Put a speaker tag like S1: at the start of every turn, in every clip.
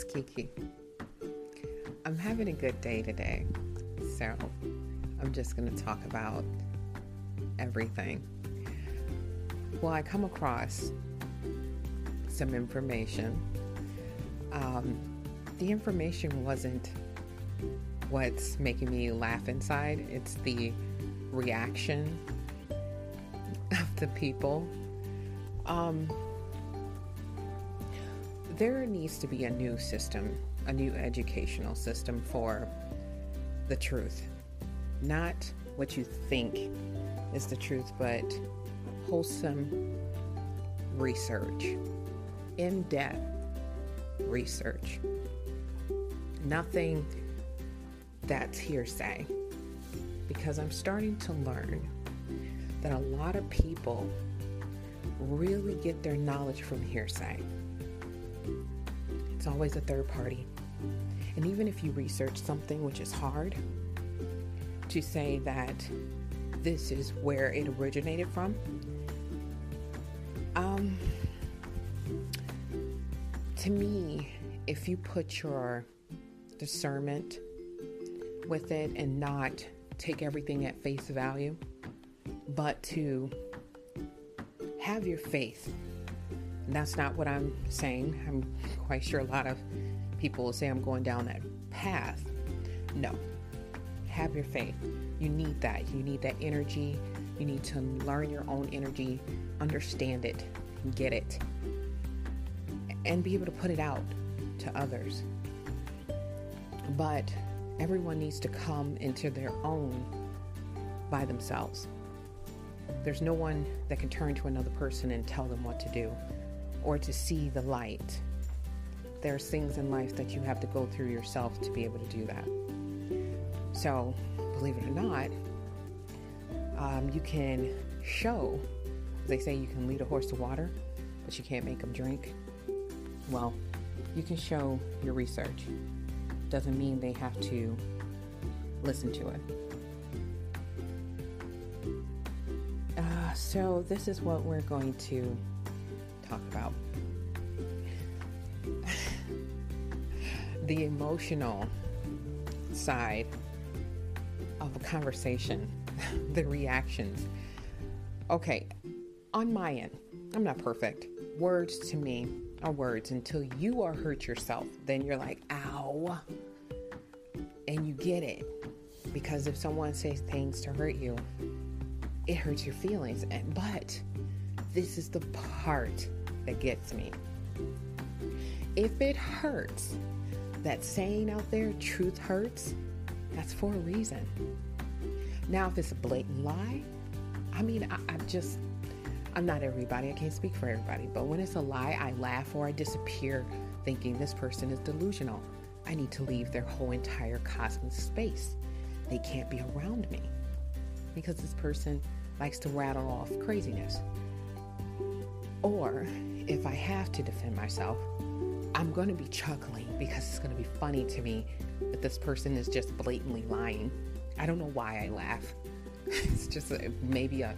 S1: it's Kiki. I'm having a good day today, so I'm just going to talk about everything. Well, I come across some information. Um, the information wasn't what's making me laugh inside, it's the reaction of the people. Um, there needs to be a new system, a new educational system for the truth. Not what you think is the truth, but wholesome research, in depth research. Nothing that's hearsay. Because I'm starting to learn that a lot of people really get their knowledge from hearsay. It's always a third party. And even if you research something, which is hard, to say that this is where it originated from, um, to me, if you put your discernment with it and not take everything at face value, but to have your faith that's not what I'm saying. I'm quite sure a lot of people will say I'm going down that path. No. Have your faith. You need that. You need that energy. You need to learn your own energy, understand it, get it, and be able to put it out to others. But everyone needs to come into their own by themselves. There's no one that can turn to another person and tell them what to do or to see the light. There's things in life that you have to go through yourself to be able to do that. So, believe it or not, um, you can show, they say you can lead a horse to water, but you can't make them drink. Well, you can show your research. Doesn't mean they have to listen to it. Uh, so, this is what we're going to talk about. the emotional side of a conversation, the reactions. Okay, on my end, I'm not perfect. Words to me are words until you are hurt yourself. Then you're like, ow. And you get it. Because if someone says things to hurt you, it hurts your feelings. But this is the part that gets me. If it hurts, that saying out there, truth hurts, that's for a reason. Now, if it's a blatant lie, I mean, I, I'm just, I'm not everybody. I can't speak for everybody. But when it's a lie, I laugh or I disappear thinking this person is delusional. I need to leave their whole entire cosmic space. They can't be around me because this person likes to rattle off craziness. Or if I have to defend myself, I'm going to be chuckling because it's going to be funny to me that this person is just blatantly lying. I don't know why I laugh. it's just a, maybe a,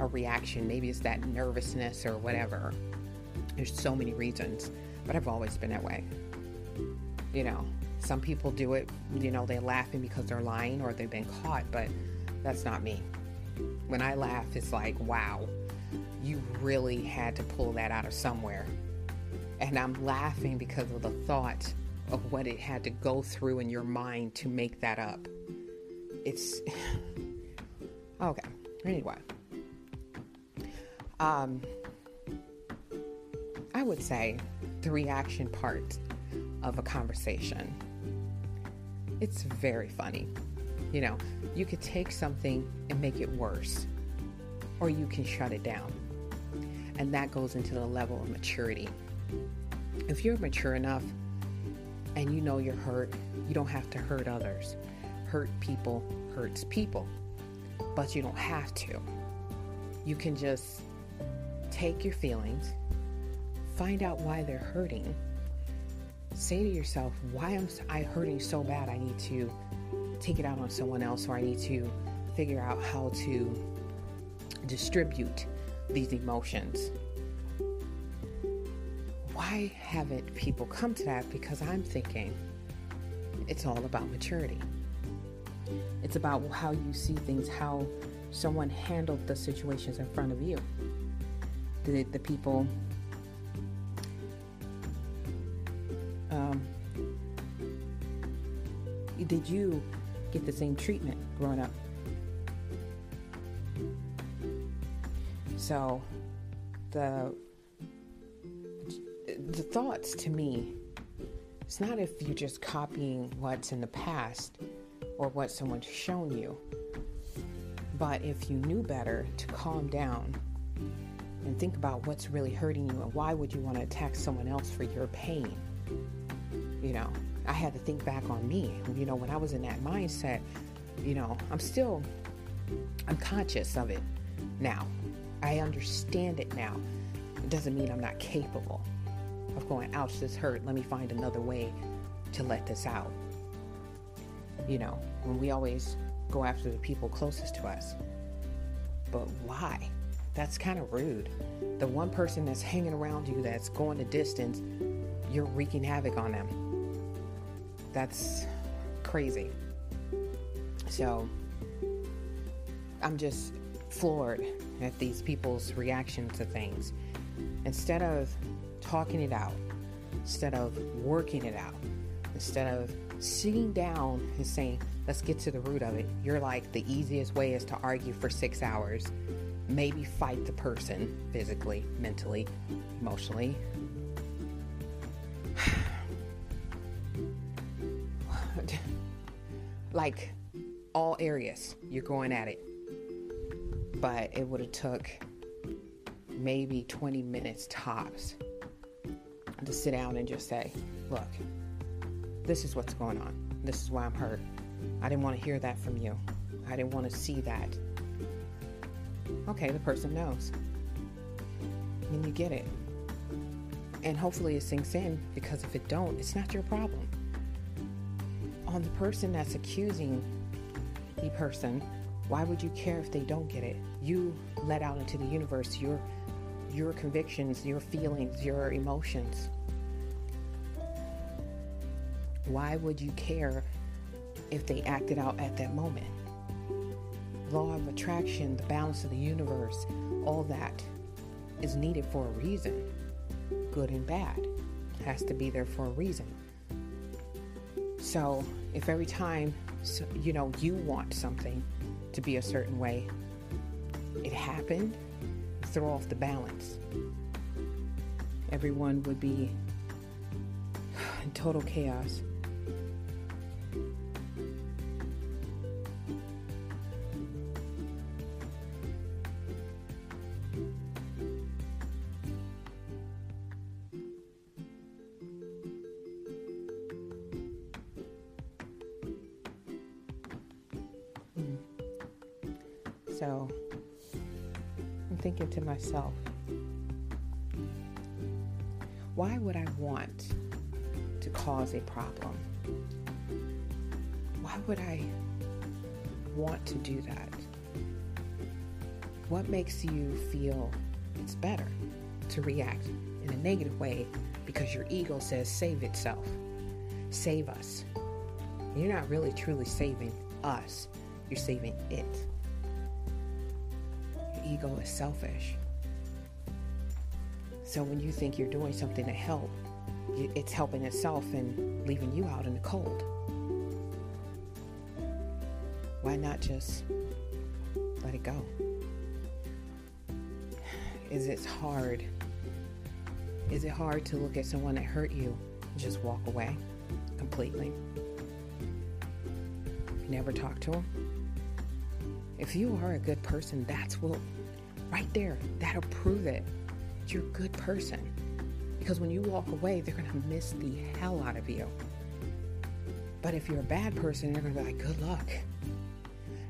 S1: a reaction. Maybe it's that nervousness or whatever. There's so many reasons, but I've always been that way. You know, some people do it, you know, they're laughing because they're lying or they've been caught, but that's not me. When I laugh, it's like, wow, you really had to pull that out of somewhere. And I'm laughing because of the thought of what it had to go through in your mind to make that up. It's okay. Anyway, um, I would say the reaction part of a conversation. It's very funny. You know, you could take something and make it worse, or you can shut it down. And that goes into the level of maturity. If you're mature enough and you know you're hurt, you don't have to hurt others. Hurt people hurts people, but you don't have to. You can just take your feelings, find out why they're hurting, say to yourself, why am I hurting so bad? I need to take it out on someone else, or I need to figure out how to distribute these emotions. why haven't people come to that? Because I'm thinking it's all about maturity. It's about how you see things, how someone handled the situations in front of you. Did the people um, did you get the same treatment growing up? So the the thoughts to me it's not if you're just copying what's in the past or what someone's shown you but if you knew better to calm down and think about what's really hurting you and why would you want to attack someone else for your pain? You know i had to think back on me. You know when i was in that mindset you know i'm still i'm conscious of it now i understand it now. It doesn't mean i'm not capable of going ouch this hurt. Let me find another way to let this out. You know when we always go after the people closest to us. But why? That's kind of rude. The one person that's hanging around you that's going the distance you're wreaking havoc on them. That's crazy. So I'm just floored at these people's reaction to things. Instead of talking it out, instead of working it out, instead of sitting down and saying, let's get to the root of it, you're like, the easiest way is to argue for six hours, maybe fight the person physically, mentally, emotionally, like all areas you're going at it but it would have took maybe 20 minutes tops to sit down and just say look this is what's going on. This is why i'm hurt. I didn't want to hear that from you. I didn't want to see that. Okay the person knows. And you get it. And hopefully it sinks in because if it don't it's not your problem. On the person that's accusing the person, why would you care if they don't get it? You let out into the universe your your convictions, your feelings, your emotions. Why would you care if they acted out at that moment? Law of attraction, the balance of the universe, all that is needed for a reason. Good and bad has to be there for a reason. So if every time you know you want something to be a certain way, it happened, throw off the balance. Everyone would be in total chaos. So I'm thinking to myself, why would I want to cause a problem? Why would I want to do that? What makes you feel it's better to react in a negative way because your ego says save itself? Save us. You're not really truly saving us, you're saving it ego is selfish. So when you think you're doing something to help, it's helping itself and leaving you out in the cold. Why not just let it go? Is it hard? Is it hard to look at someone that hurt you and just walk away completely? Never talk to them? If you are a good person, that's what right there, that'll prove it. You're a good person. Because when you walk away, they're going to miss the hell out of you. But if you're a bad person, they're going to be like, good luck.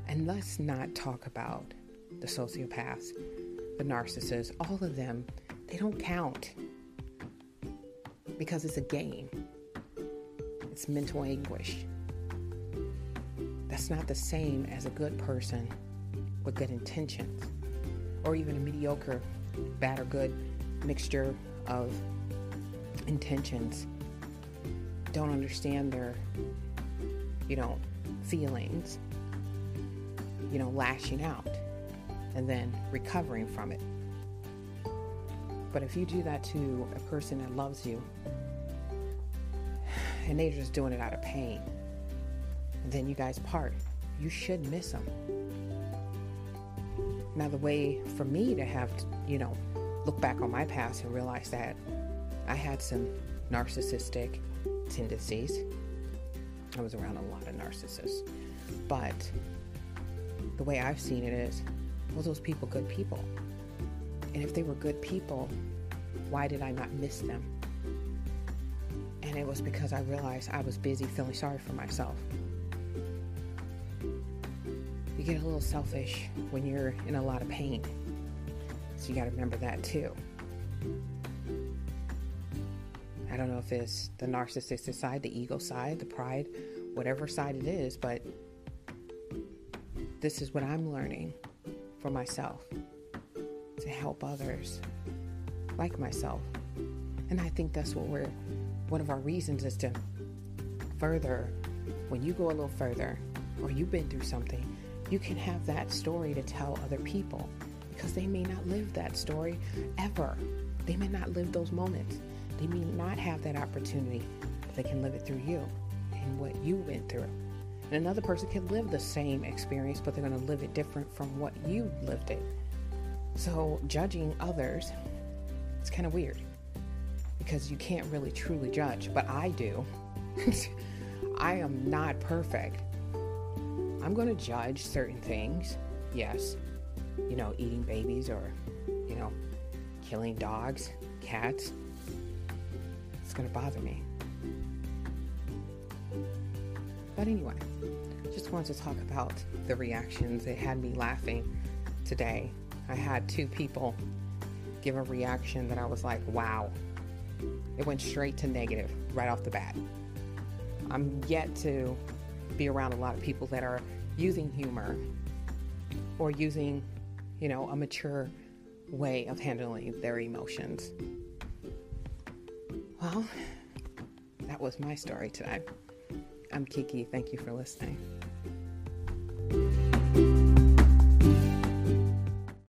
S1: And let's not talk about the sociopaths, the narcissists, all of them. They don't count because it's a game, it's mental anguish. That's not the same as a good person with good intentions or even a mediocre, bad or good mixture of intentions, don't understand their, you know, feelings, you know, lashing out and then recovering from it. But if you do that to a person that loves you and they're just doing it out of pain, then you guys part, you should miss them. Now, the way for me to have, you know, look back on my past and realize that I had some narcissistic tendencies. I was around a lot of narcissists. But the way I've seen it is, well, those people good people? And if they were good people, why did I not miss them? And it was because I realized I was busy feeling sorry for myself. You get a little selfish when you're in a lot of pain. So you got to remember that too. I don't know if it's the narcissistic side, the ego side, the pride, whatever side it is, but this is what I'm learning for myself to help others like myself. And I think that's what we're, one of our reasons is to further, when you go a little further or you've been through something, you can have that story to tell other people because they may not live that story ever. They may not live those moments. They may not have that opportunity, but they can live it through you and what you went through. And another person can live the same experience, but they're going to live it different from what you lived it. So judging others, it's kind of weird because you can't really truly judge, but I do. I am not perfect. I'm going to judge certain things, yes. You know, eating babies or, you know, killing dogs, cats. It's going to bother me. But anyway, just wanted to talk about the reactions. It had me laughing today. I had two people give a reaction that I was like, wow. It went straight to negative right off the bat. I'm yet to be around a lot of people that are using humor or using, you know, a mature way of handling their emotions. Well, that was my story today. I'm Kiki. Thank you for listening.